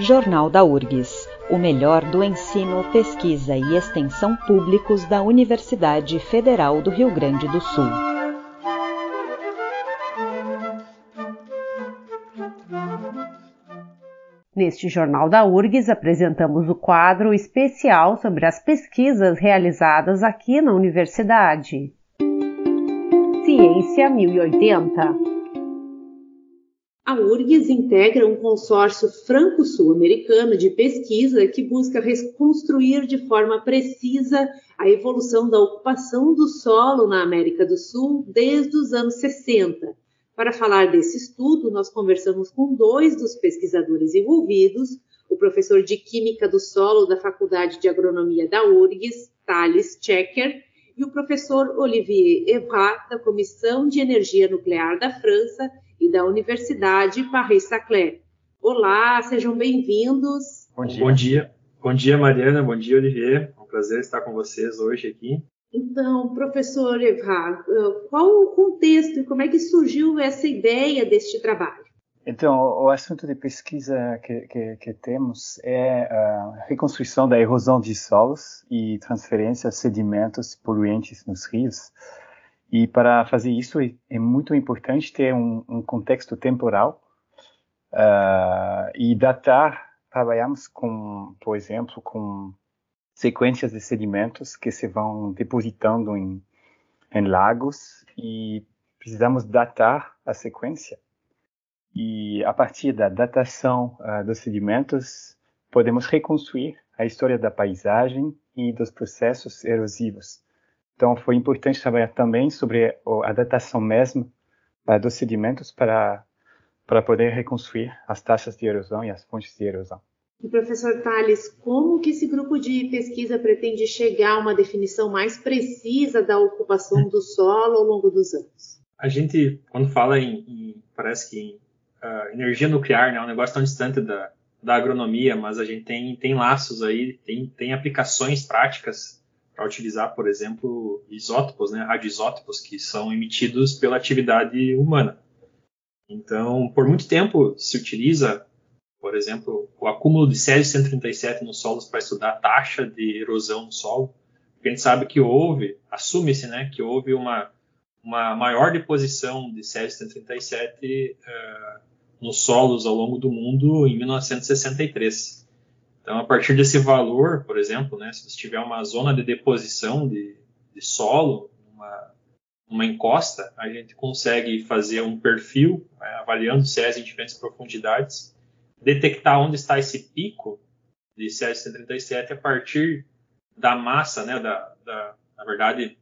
Jornal da URGS, o melhor do ensino, pesquisa e extensão públicos da Universidade Federal do Rio Grande do Sul. Neste Jornal da URGS apresentamos o quadro especial sobre as pesquisas realizadas aqui na universidade. Ciência 1080 a URGS integra um consórcio franco-sul-americano de pesquisa que busca reconstruir de forma precisa a evolução da ocupação do solo na América do Sul desde os anos 60. Para falar desse estudo, nós conversamos com dois dos pesquisadores envolvidos, o professor de Química do Solo da Faculdade de Agronomia da URGS, Thales Checker, e o professor Olivier Evrat, da Comissão de Energia Nuclear da França, e da Universidade Paris-Saclay. Olá, sejam bem-vindos. Bom dia. Bom dia. Bom dia, Mariana. Bom dia, Olivier. É um prazer estar com vocês hoje aqui. Então, professor Evra, qual o contexto e como é que surgiu essa ideia deste trabalho? Então, o assunto de pesquisa que, que, que, temos é a reconstrução da erosão de solos e transferência de sedimentos poluentes nos rios e para fazer isso é, é muito importante ter um, um contexto temporal uh, e datar. Trabalhamos com, por exemplo, com sequências de sedimentos que se vão depositando em, em lagos e precisamos datar a sequência. E a partir da datação uh, dos sedimentos, podemos reconstruir a história da paisagem e dos processos erosivos. Então, foi importante trabalhar também sobre a datação mesmo dos sedimentos para, para poder reconstruir as taxas de erosão e as fontes de erosão. E professor Tales, como que esse grupo de pesquisa pretende chegar a uma definição mais precisa da ocupação do solo ao longo dos anos? A gente, quando fala em, em parece que em uh, energia nuclear, né, é um negócio tão distante da, da agronomia, mas a gente tem, tem laços aí, tem, tem aplicações práticas para utilizar, por exemplo, isótopos, né, radioisótopos, que são emitidos pela atividade humana. Então, por muito tempo se utiliza, por exemplo, o acúmulo de césio-137 nos solos para estudar a taxa de erosão no solo. Porque a gente sabe que houve, assume-se, né, que houve uma, uma maior deposição de césio-137 uh, nos solos ao longo do mundo em 1963. Então, a partir desse valor, por exemplo, né, se você tiver uma zona de deposição de, de solo, uma, uma, encosta, a gente consegue fazer um perfil, né, avaliando o Césio em diferentes profundidades, detectar onde está esse pico de Césio 137 a partir da massa, né, da, da na verdade,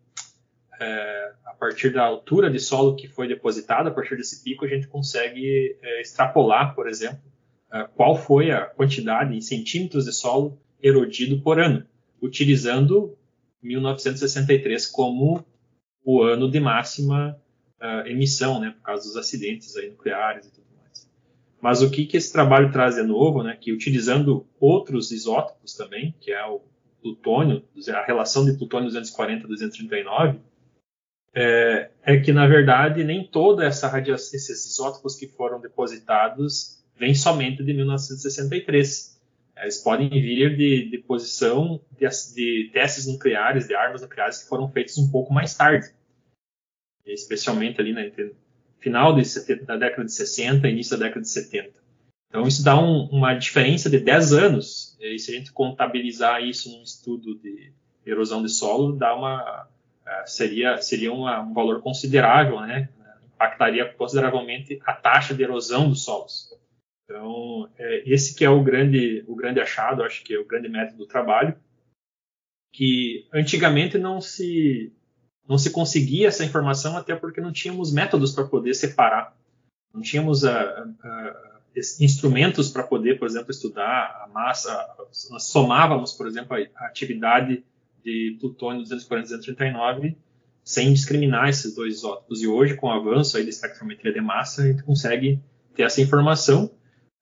é, a partir da altura de solo que foi depositada, a partir desse pico, a gente consegue é, extrapolar, por exemplo, qual foi a quantidade em centímetros de solo erodido por ano, utilizando 1963 como o ano de máxima uh, emissão, né, por causa dos acidentes aí nucleares e tudo mais. Mas o que, que esse trabalho traz de novo, né, que utilizando outros isótopos também, que é o plutônio, a relação de plutônio 240 239, é, é que na verdade nem toda essa radiação, esses isótopos que foram depositados vem somente de 1963. Eles podem vir de, de posição de, de, testes nucleares, de armas nucleares que foram feitos um pouco mais tarde, especialmente ali na né, final de, da década de 60 início da década de 70. Então isso dá um, uma diferença de 10 anos. E se a gente contabilizar isso num estudo de erosão de solo, dá uma é, seria seria uma, um valor considerável, né? Impactaria consideravelmente a taxa de erosão dos solos. Então, é, esse que é o grande, o grande achado, acho que é o grande método do trabalho, que antigamente não se, não se conseguia essa informação até porque não tínhamos métodos para poder separar, não tínhamos a, a, a, instrumentos para poder, por exemplo, estudar a massa, nós somávamos, por exemplo, a, atividade de plutônio 240-239 sem discriminar esses dois isótopos. E hoje, com o avanço aí da espectrometria de massa, a gente consegue ter essa informação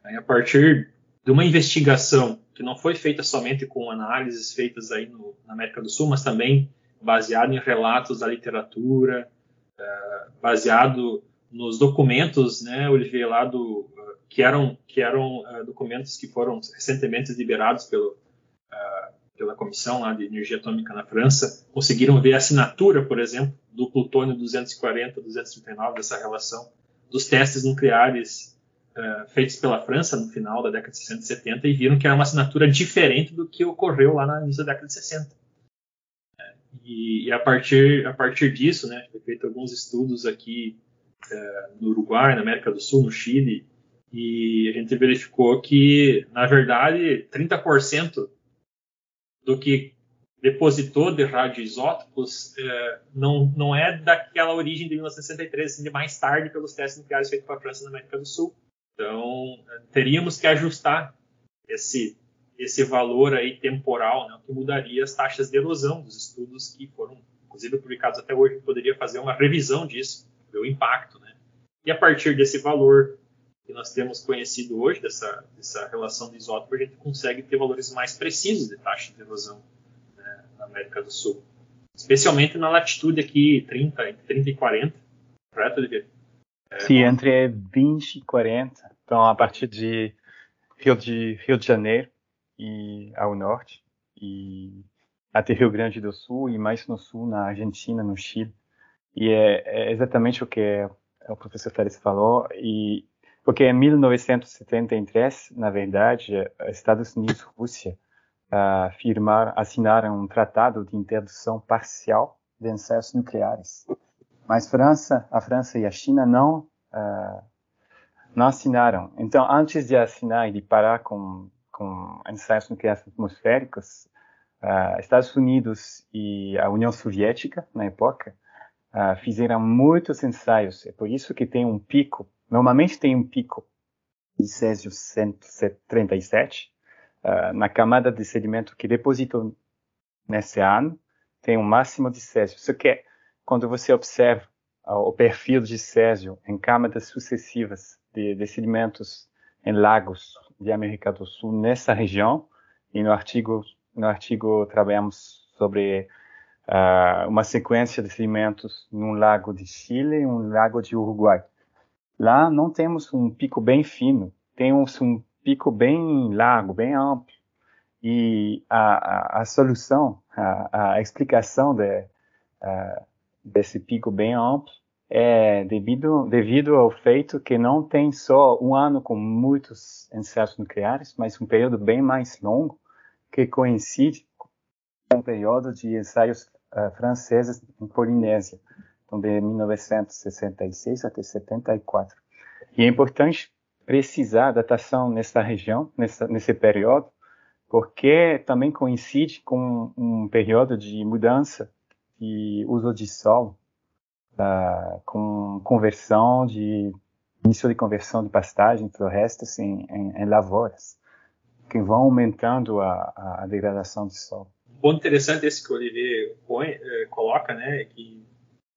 Aí, a partir de uma investigação que não foi feita somente com análises feitas aí no, na América do Sul, mas também baseado em relatos da literatura, uh, baseado nos documentos, né, Olivier, lá do que eram que eram uh, documentos que foram recentemente liberados pelo uh, pela comissão lá de energia atômica na França, conseguiram ver a assinatura, por exemplo, do plutônio 240, 239 dessa relação dos testes nucleares uh, feitos pela França no final da década de 60 e 70 e viram que era uma assinatura diferente do que ocorreu lá no início da década de 60. É, e, e, a partir a partir disso, né, foi feito alguns estudos aqui uh, no Uruguai, na América do Sul, no Chile, e a gente verificou que, na verdade, 30% do que depositou de radioisótopos não, não é daquela origem de 1963, assim, de mais tarde pelos testes nucleares feitos para a França na América do Sul. Então, teríamos que ajustar esse, esse valor aí temporal, né, que mudaria as taxas de erosão dos estudos que foram, inclusive, publicados até hoje. Poderia fazer uma revisão disso, ver o impacto. Né? E a partir desse valor que nós temos conhecido hoje, dessa, dessa relação de isótopo, a gente consegue ter valores mais precisos de taxa de erosão né, na América do Sul. Especialmente na latitude aqui 30, entre 30 e 40, correto, Olivier? É, Sim, entre 20 e 40. Então, a partir de Rio de, Rio de Janeiro e ao norte, e até Rio Grande do Sul, e mais no sul, na Argentina, no Chile. E é, é exatamente o que o professor Félix falou, e porque em 1973, na verdade, Estados Unidos e Rússia uh, firmaram, assinaram um tratado de interdição parcial de ensaios nucleares. Mas França, a França e a China não uh, não assinaram. Então, antes de assinar e de parar com, com ensaios nucleares atmosféricos, uh, Estados Unidos e a União Soviética, na época, uh, fizeram muitos ensaios. É por isso que tem um pico Normalmente tem um pico de Césio 137 uh, na camada de sedimento que depositou nesse ano, tem um máximo de Césio. Só que quando você observa uh, o perfil de Césio em camadas sucessivas de, de sedimentos em lagos de América do Sul nessa região, e no artigo, no artigo trabalhamos sobre uh, uma sequência de sedimentos num lago de Chile e um lago de Uruguai. Lá não temos um pico bem fino, temos um pico bem largo, bem amplo. E a, a, a solução, a, a explicação de, desse pico bem amplo é devido, devido ao feito que não tem só um ano com muitos ensaios nucleares, mas um período bem mais longo que coincide com o período de ensaios uh, franceses em Polinésia então de 1966 até 74. E é importante precisar a datação nessa região, nessa, nesse período, porque também coincide com um período de mudança de uso de solo, uh, com conversão de início de conversão de pastagens florestas em, em, em lavouras, que vão aumentando a, a, degradação de solo. Um ponto interessante esse que o Olivier põe, eh, coloca, né, é que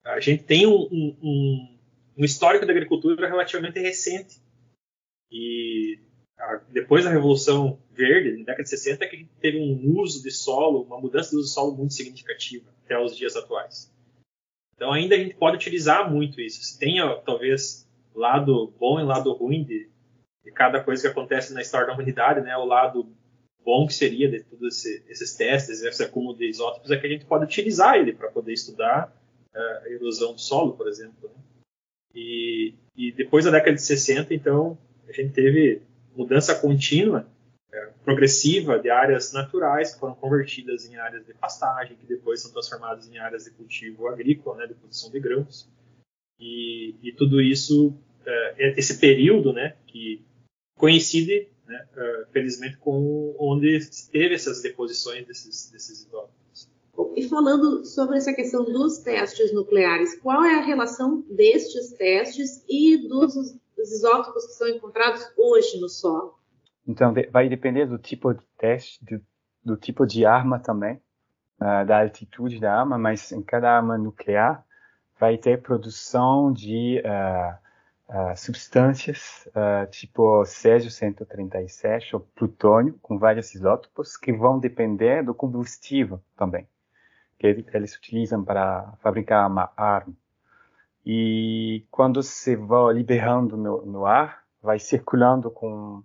a gente tem um, um, um histórico da agricultura relativamente recente. E depois da Revolução Verde, na década de 60, é que a gente teve um uso de solo, uma mudança de uso de solo muito significativa até os dias atuais. Então ainda a gente pode utilizar muito isso. Se tem talvez lado bom e lado ruim de, de, cada coisa que acontece na história da humanidade, né? O lado bom que seria de todos esse, esses testes, esse acúmulo de isótopos, é que a gente pode utilizar ele para poder estudar a erosão do solo, por exemplo. Né? E, e, depois da década de 60, então, a gente teve mudança contínua, é, progressiva, de áreas naturais que foram convertidas em áreas de pastagem, que depois são transformadas em áreas de cultivo agrícola, né, de produção de grãos. E, e tudo isso, é, esse período, né, que coincide, né, é, felizmente, com onde teve essas deposições desses, desses isótopos. E falando sobre essa questão dos testes nucleares, qual é a relação destes testes e dos, dos isótopos que são encontrados hoje no solo? Então, vai depender do tipo de teste, do, do tipo de arma também, uh, da altitude da arma, mas em cada arma nuclear vai ter produção de uh, uh, substâncias tipo césio-137 ou plutônio, com vários isótopos, que vão depender do combustível também que eles utilizam para fabricar uma arma. E quando se vai liberando no, no ar, vai circulando com,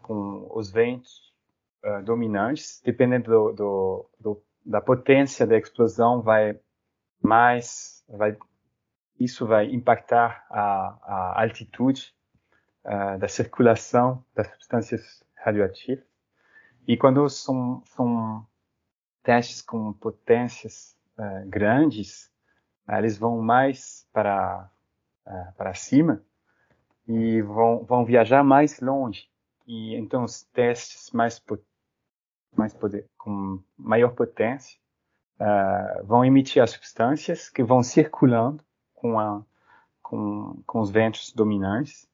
com os ventos uh, dominantes, dependendo do, do, do, da potência da explosão, vai mais, vai, isso vai impactar a, a altitude uh, da circulação das substâncias radioativas. E quando são, são testes com potências uh, grandes, eles vão mais para, para cima, e vão, vão viajar mais longe. E então os testes mais, mais poder, com maior potência uh, vão emitir as substâncias que vão circulando com, a, com, com os ventos dominantes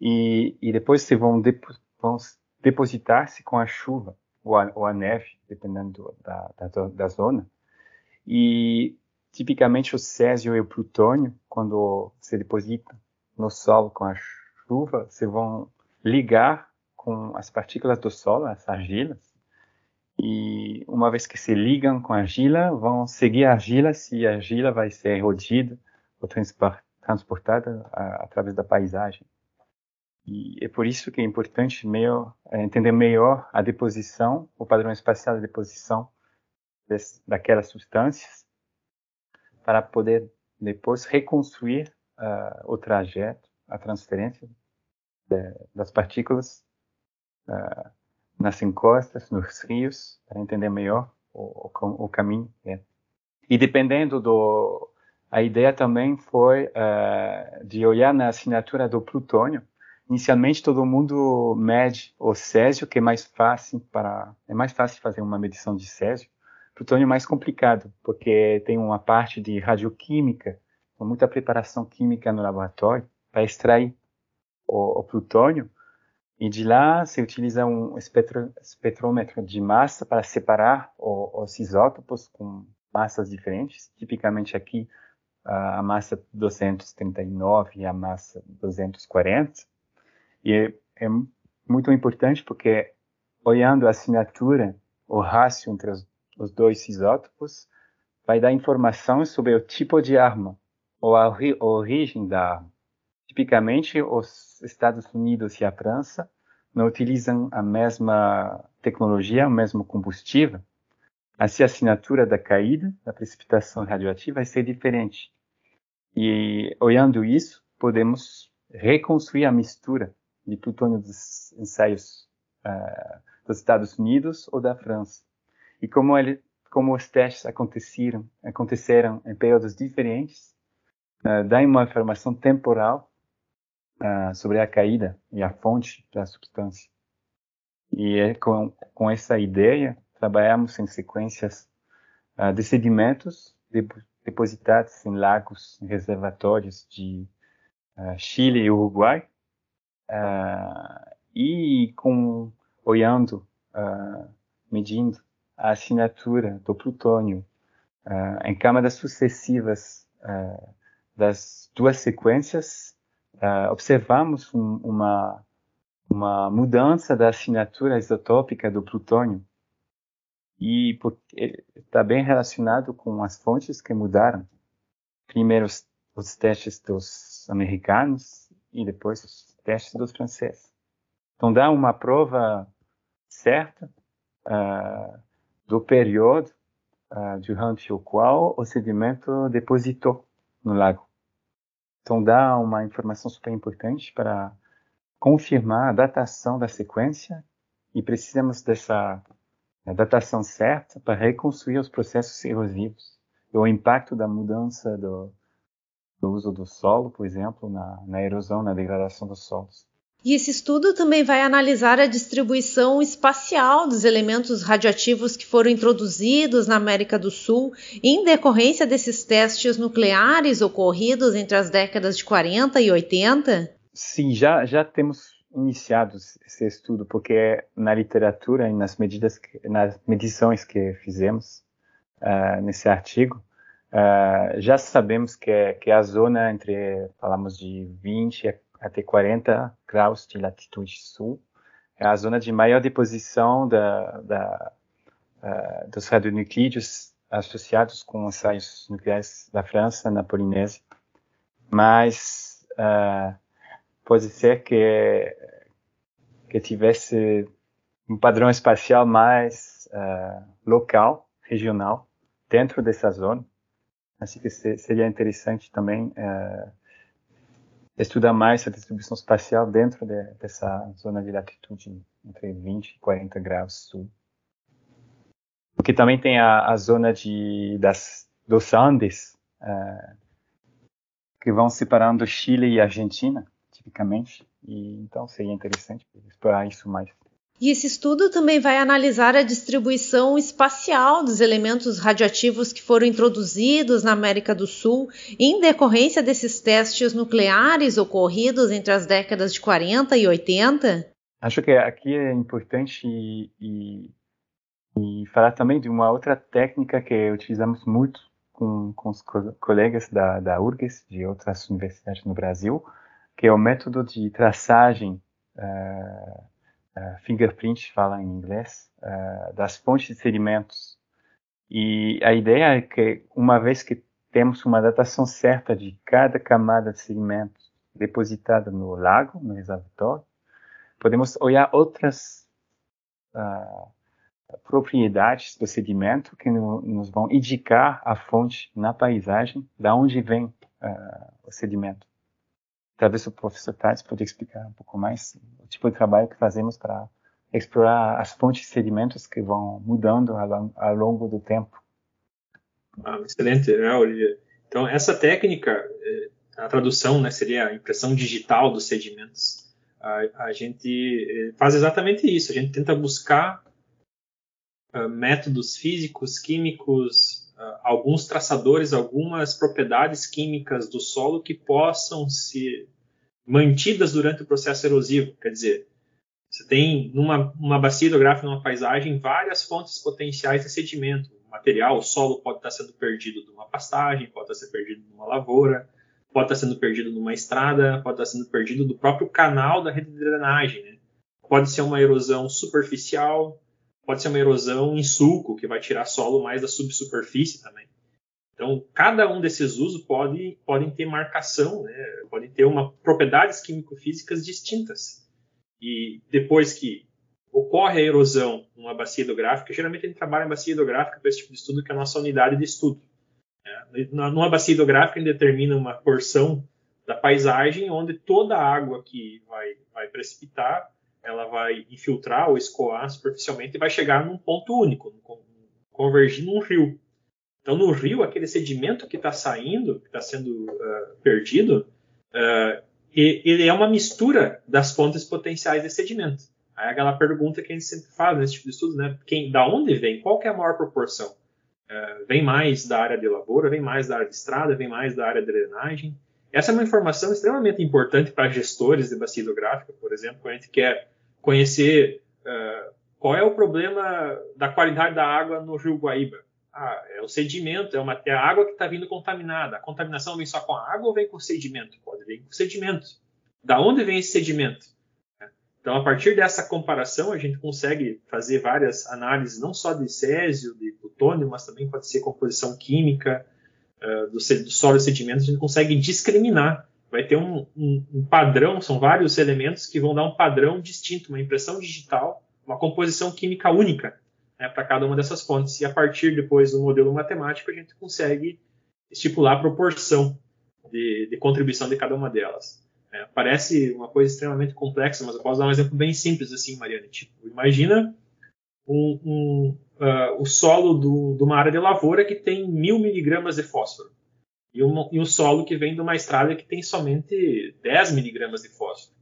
e, e depois se vão, depo, vão depositar-se com a chuva ou a, ou a neve, dependendo da, da, da, zona. E tipicamente o césio e o plutônio, quando se depositam no solo com a chuva se vão ligar com as partículas do solo, as argilas, e uma vez que se ligam com a argila, vão seguir a argila se a argila vai ser erodida ou transportada a, através da paisagem. E é por isso que é importante meio, é entender melhor a deposição, o padrão espacial de deposição desse, daquelas substâncias, para poder depois reconstruir uh, o trajeto, a transferência de, das partículas uh, nas encostas, nos rios, para entender melhor o, o, o caminho. É. E dependendo do. A ideia também foi uh, de olhar na assinatura do plutônio. Inicialmente todo mundo mede o césio, que é mais fácil para é mais fácil fazer uma medição de césio. Plutônio é mais complicado, porque tem uma parte de radioquímica com muita preparação química no laboratório para extrair o, o, plutônio e de lá se utiliza um espectro, espectrômetro de massa para separar o, os isótopos com massas diferentes. Tipicamente aqui a massa 239 e a massa 240. E é, é muito importante porque olhando a assinatura, o rácio entre os, os dois isótopos, vai dar informação sobre o tipo de arma ou a origem da arma. Tipicamente, os Estados Unidos e a França não utilizam a mesma tecnologia, o mesmo combustível. Assim, a assinatura da caída, da precipitação radioativa, vai ser diferente. E, olhando isso, podemos reconstruir a mistura de plutônio dos ensaios uh, dos Estados Unidos ou da França. E como, ele, como os testes aconteceram, aconteceram em períodos diferentes, uh, dá uma informação temporal uh, sobre a caída e a fonte da substância. E é com, com essa ideia, trabalhamos em sequências uh, de sedimentos depositados em lagos, em reservatórios de uh, Chile e Uruguai, e com olhando, medindo a assinatura do plutônio em câmaras sucessivas das duas sequências, uh, observamos um, uma, uma mudança da assinatura isotópica do plutônio. E está bem relacionado com as fontes que mudaram. Primeiro os, os testes dos americanos e depois os testes dos franceses. Então dá uma prova certa uh, do período uh, durante o qual o sedimento depositou no lago. Então dá uma informação super importante para confirmar a datação da sequência e precisamos dessa datação certa para reconstruir os processos erosivos. O impacto da mudança do, do uso do solo, por exemplo, na, na erosão, na degradação dos solos. E esse estudo também vai analisar a distribuição espacial dos elementos radioativos que foram introduzidos na América do Sul em decorrência desses testes nucleares ocorridos entre as décadas de 40 e 80? Sim, já, já temos iniciado esse estudo, porque na literatura e nas, medidas que, nas medições que fizemos uh, nesse artigo, uh, já sabemos que, que a zona entre, falamos de 20 a até 40 graus de latitude sul. É a zona de maior deposição da, da, uh, dos radionuclídeos associados com ensaios nucleares da França na Polinésia. mas uh, pode ser que que tivesse um padrão espacial mais uh, local, regional, dentro dessa zona. Assim que seria interessante também uh, estudar mais a distribuição espacial dentro de, dessa zona de latitude entre 20 e 40 graus sul. Porque também tem a, a zona de, das, dos Andes, uh, que vão separando Chile e Argentina, tipicamente. E, então seria interessante explorar isso mais. E esse estudo também vai analisar a distribuição espacial dos elementos radioativos que foram introduzidos na América do Sul em decorrência desses testes nucleares ocorridos entre as décadas de 40 e 80? Acho que aqui é importante e, e, falar também de uma outra técnica que utilizamos muito com, com os co colegas da, da URGS, de outras universidades no Brasil, que é o método de traçagem. Uh, uh, fingerprint, fala em inglês, uh, das fontes de sedimentos. E a ideia é que, uma vez que temos uma datação certa de cada camada de sedimentos depositada no lago, no reservatório, podemos olhar outras uh, propriedades do sedimento que no, nos vão indicar a fonte na paisagem, da onde vem o sedimento. Talvez o professor Tades pode explicar um pouco mais o tipo de trabalho que fazemos para explorar as fontes de sedimentos que vão mudando ao, longo do tempo. Ah, excelente, né, Olivia? Então, essa técnica, é, a tradução né, seria a impressão digital dos sedimentos. A, a gente é, faz exatamente isso, a gente tenta buscar uh, métodos físicos, químicos, alguns traçadores, algumas propriedades químicas do solo que possam se mantidas durante o processo erosivo. Quer dizer, você tem numa uma bacia hidrográfica, numa paisagem, várias fontes potenciais de sedimento. Material, o solo pode estar sendo perdido de uma pastagem, pode estar sendo perdido de uma lavoura, pode estar sendo perdido numa estrada, pode estar sendo perdido do próprio canal da rede de drenagem. Né? Pode ser uma erosão superficial, pode ser uma erosão em sulco, que vai tirar solo mais da subsuperfície também. Então, cada um desses usos pode, podem ter marcação, né? podem ter uma, propriedades químico-físicas distintas. E depois que ocorre a erosão numa bacia hidrográfica, geralmente a gente trabalha em bacia hidrográfica para esse tipo de estudo, que é a nossa unidade de estudo. Né? Numa bacia hidrográfica, gente determina uma porção da paisagem onde toda a água que vai, vai precipitar, ela vai infiltrar ou escoar superficialmente e vai chegar num ponto único, convergir num rio. Então, no rio, aquele sedimento que está saindo, que está sendo uh, perdido, uh, ele é uma mistura das fontes potenciais de sedimento. Aí aquela pergunta que a gente sempre faz nesse tipo de estudo, né? Quem, da onde vem? Qual é a maior proporção? Uh, vem mais da área de lavoura, vem mais da área de estrada, vem mais da área de drenagem? Essa é uma informação extremamente importante para gestores de bacia hidrográfica, por exemplo, quando a gente quer conhecer uh, qual é o problema da qualidade da água no Rio Guaíba. Ah, é o sedimento, é, uma, é a água que está vindo contaminada. A contaminação vem só com a água ou vem com o sedimento? Pode vir com o sedimento. Da onde vem esse sedimento? Então, a partir dessa comparação, a gente consegue fazer várias análises, não só de césio, de plutônio, mas também pode ser composição química uh, do, do solo e sedimentos. A gente consegue discriminar. Vai ter um, um, um padrão, são vários elementos que vão dar um padrão distinto, uma impressão digital, uma composição química única né, para cada uma dessas fontes. E a partir depois do modelo matemático, a gente consegue estipular a proporção de, de contribuição de cada uma delas. É, parece uma coisa extremamente complexa, mas eu posso dar um exemplo bem simples assim, Mariana. Tipo, imagina um, um, uh, o solo de uma área de lavoura que tem mil miligramas de fósforo e, um, e um solo que vem de uma estrada que tem somente 10 miligramas de fósforo.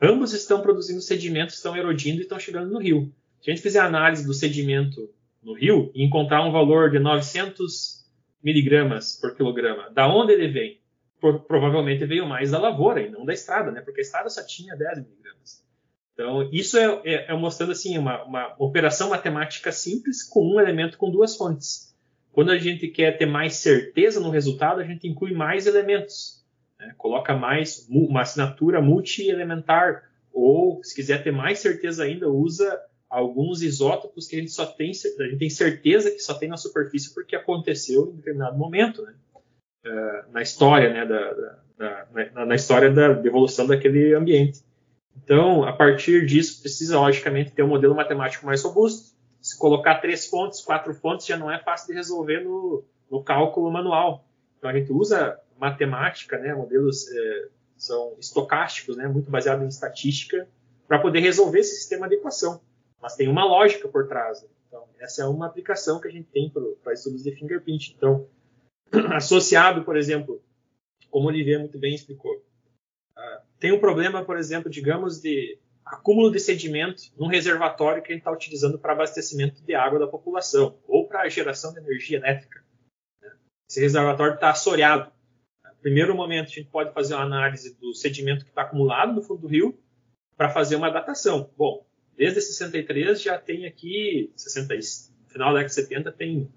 Ambos estão produzindo sedimentos, estão erodindo e estão chegando no rio. Se a gente fizer análise do sedimento no rio e encontrar um valor de 900 miligramas por quilograma, da onde ele vem? Por, provavelmente veio mais da lavoura e não da estrada, né? Porque a estrada só tinha 10 miligramas. Então, isso é, é, é mostrando assim uma, uma, operação matemática simples com um elemento com duas fontes. Quando a gente quer ter mais certeza no resultado, a gente inclui mais elementos. Né? Coloca mais uma assinatura multi-elementar. Ou, se quiser ter mais certeza ainda, usa alguns isótopos que a gente só tem, a gente tem certeza que só tem na superfície porque aconteceu em determinado momento, né? uh, na história, né, da, da, da, na história da evolução daquele ambiente. Então, a partir disso, precisa logicamente ter um modelo matemático mais robusto. Se colocar três fontes, quatro fontes, já não é fácil de resolver no, no cálculo manual. Então, a gente usa matemática, né, modelos eh, são estocásticos, né, muito baseado em estatística, para poder resolver esse sistema de equação. Mas tem uma lógica por trás. Né? Então, essa é uma aplicação que a gente tem para estudos de fingerprint. Então, associado, por exemplo, como o Olivier muito bem explicou, uh, tem um problema, por exemplo, digamos, de acúmulo de sedimento num reservatório que a gente está utilizando para abastecimento de água da população ou para geração de energia elétrica. Né? Esse reservatório está assoreado. No primeiro momento, a gente pode fazer uma análise do sedimento que está acumulado no fundo do rio para fazer uma datação. Bom, desde 63 já tem aqui, 60, final da década de 70, tem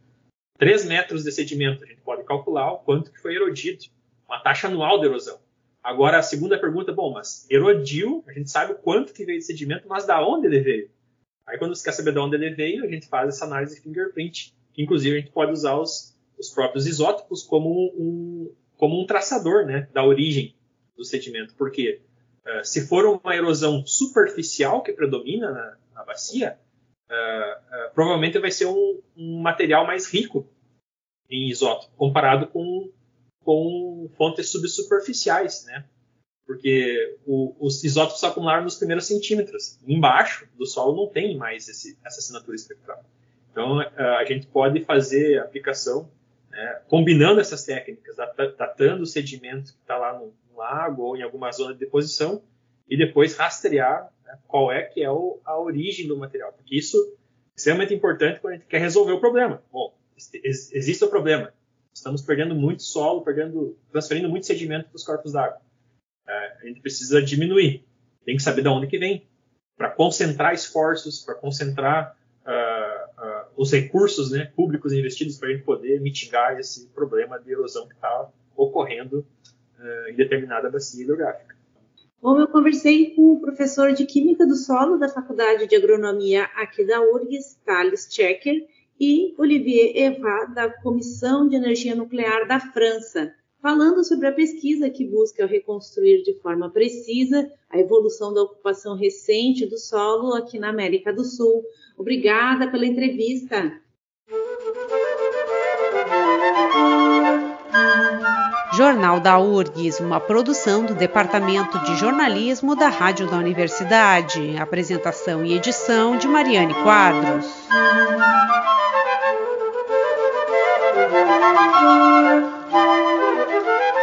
3 metros de sedimento. A gente pode calcular o quanto que foi erodido, uma taxa anual de erosão. Agora, a segunda pergunta, bom, mas erodiu, a gente sabe o quanto que veio de sedimento, mas da onde ele veio? Aí, quando você quer saber de onde ele veio, a gente faz essa análise de fingerprint. Inclusive, a gente pode usar os, os próprios isótopos como um, como um traçador né, da origem do sedimento. Porque uh, se for uma erosão superficial que predomina na, na bacia, uh, uh, provavelmente vai ser um, um, material mais rico em isótopo, comparado com, com fontes subsuperficiais, né? Porque o, os isótopos acumularam nos primeiros centímetros. Embaixo do solo não tem mais esse, essa assinatura espectral. Então, a gente pode fazer aplicação né, combinando essas técnicas, datando o sedimento que está lá no, no, lago ou em alguma zona de deposição, e depois rastrear né, qual é que é o, a origem do material, porque isso é extremamente importante quando a gente quer resolver o problema. Bom, existe o problema, estamos perdendo muito solo, perdendo, transferindo muito sedimento para os corpos d'água. É, a gente precisa diminuir, tem que saber de onde que vem, para concentrar esforços, para concentrar uh, uh, os recursos né, públicos investidos para a gente poder mitigar esse problema de erosão que está ocorrendo uh, em determinada bacia hidrográfica. Bom, eu conversei com o professor de Química do Solo da Faculdade de Agronomia aqui da URGS, Thales Checker, e Olivier Eva, da Comissão de Energia Nuclear da França, falando sobre a pesquisa que busca reconstruir de forma precisa a evolução da ocupação recente do solo aqui na América do Sul. Obrigada pela entrevista. Jornal da URGS, uma produção do Departamento de Jornalismo da Rádio da Universidade. Apresentação e edição de Mariane Quadros. Thank you.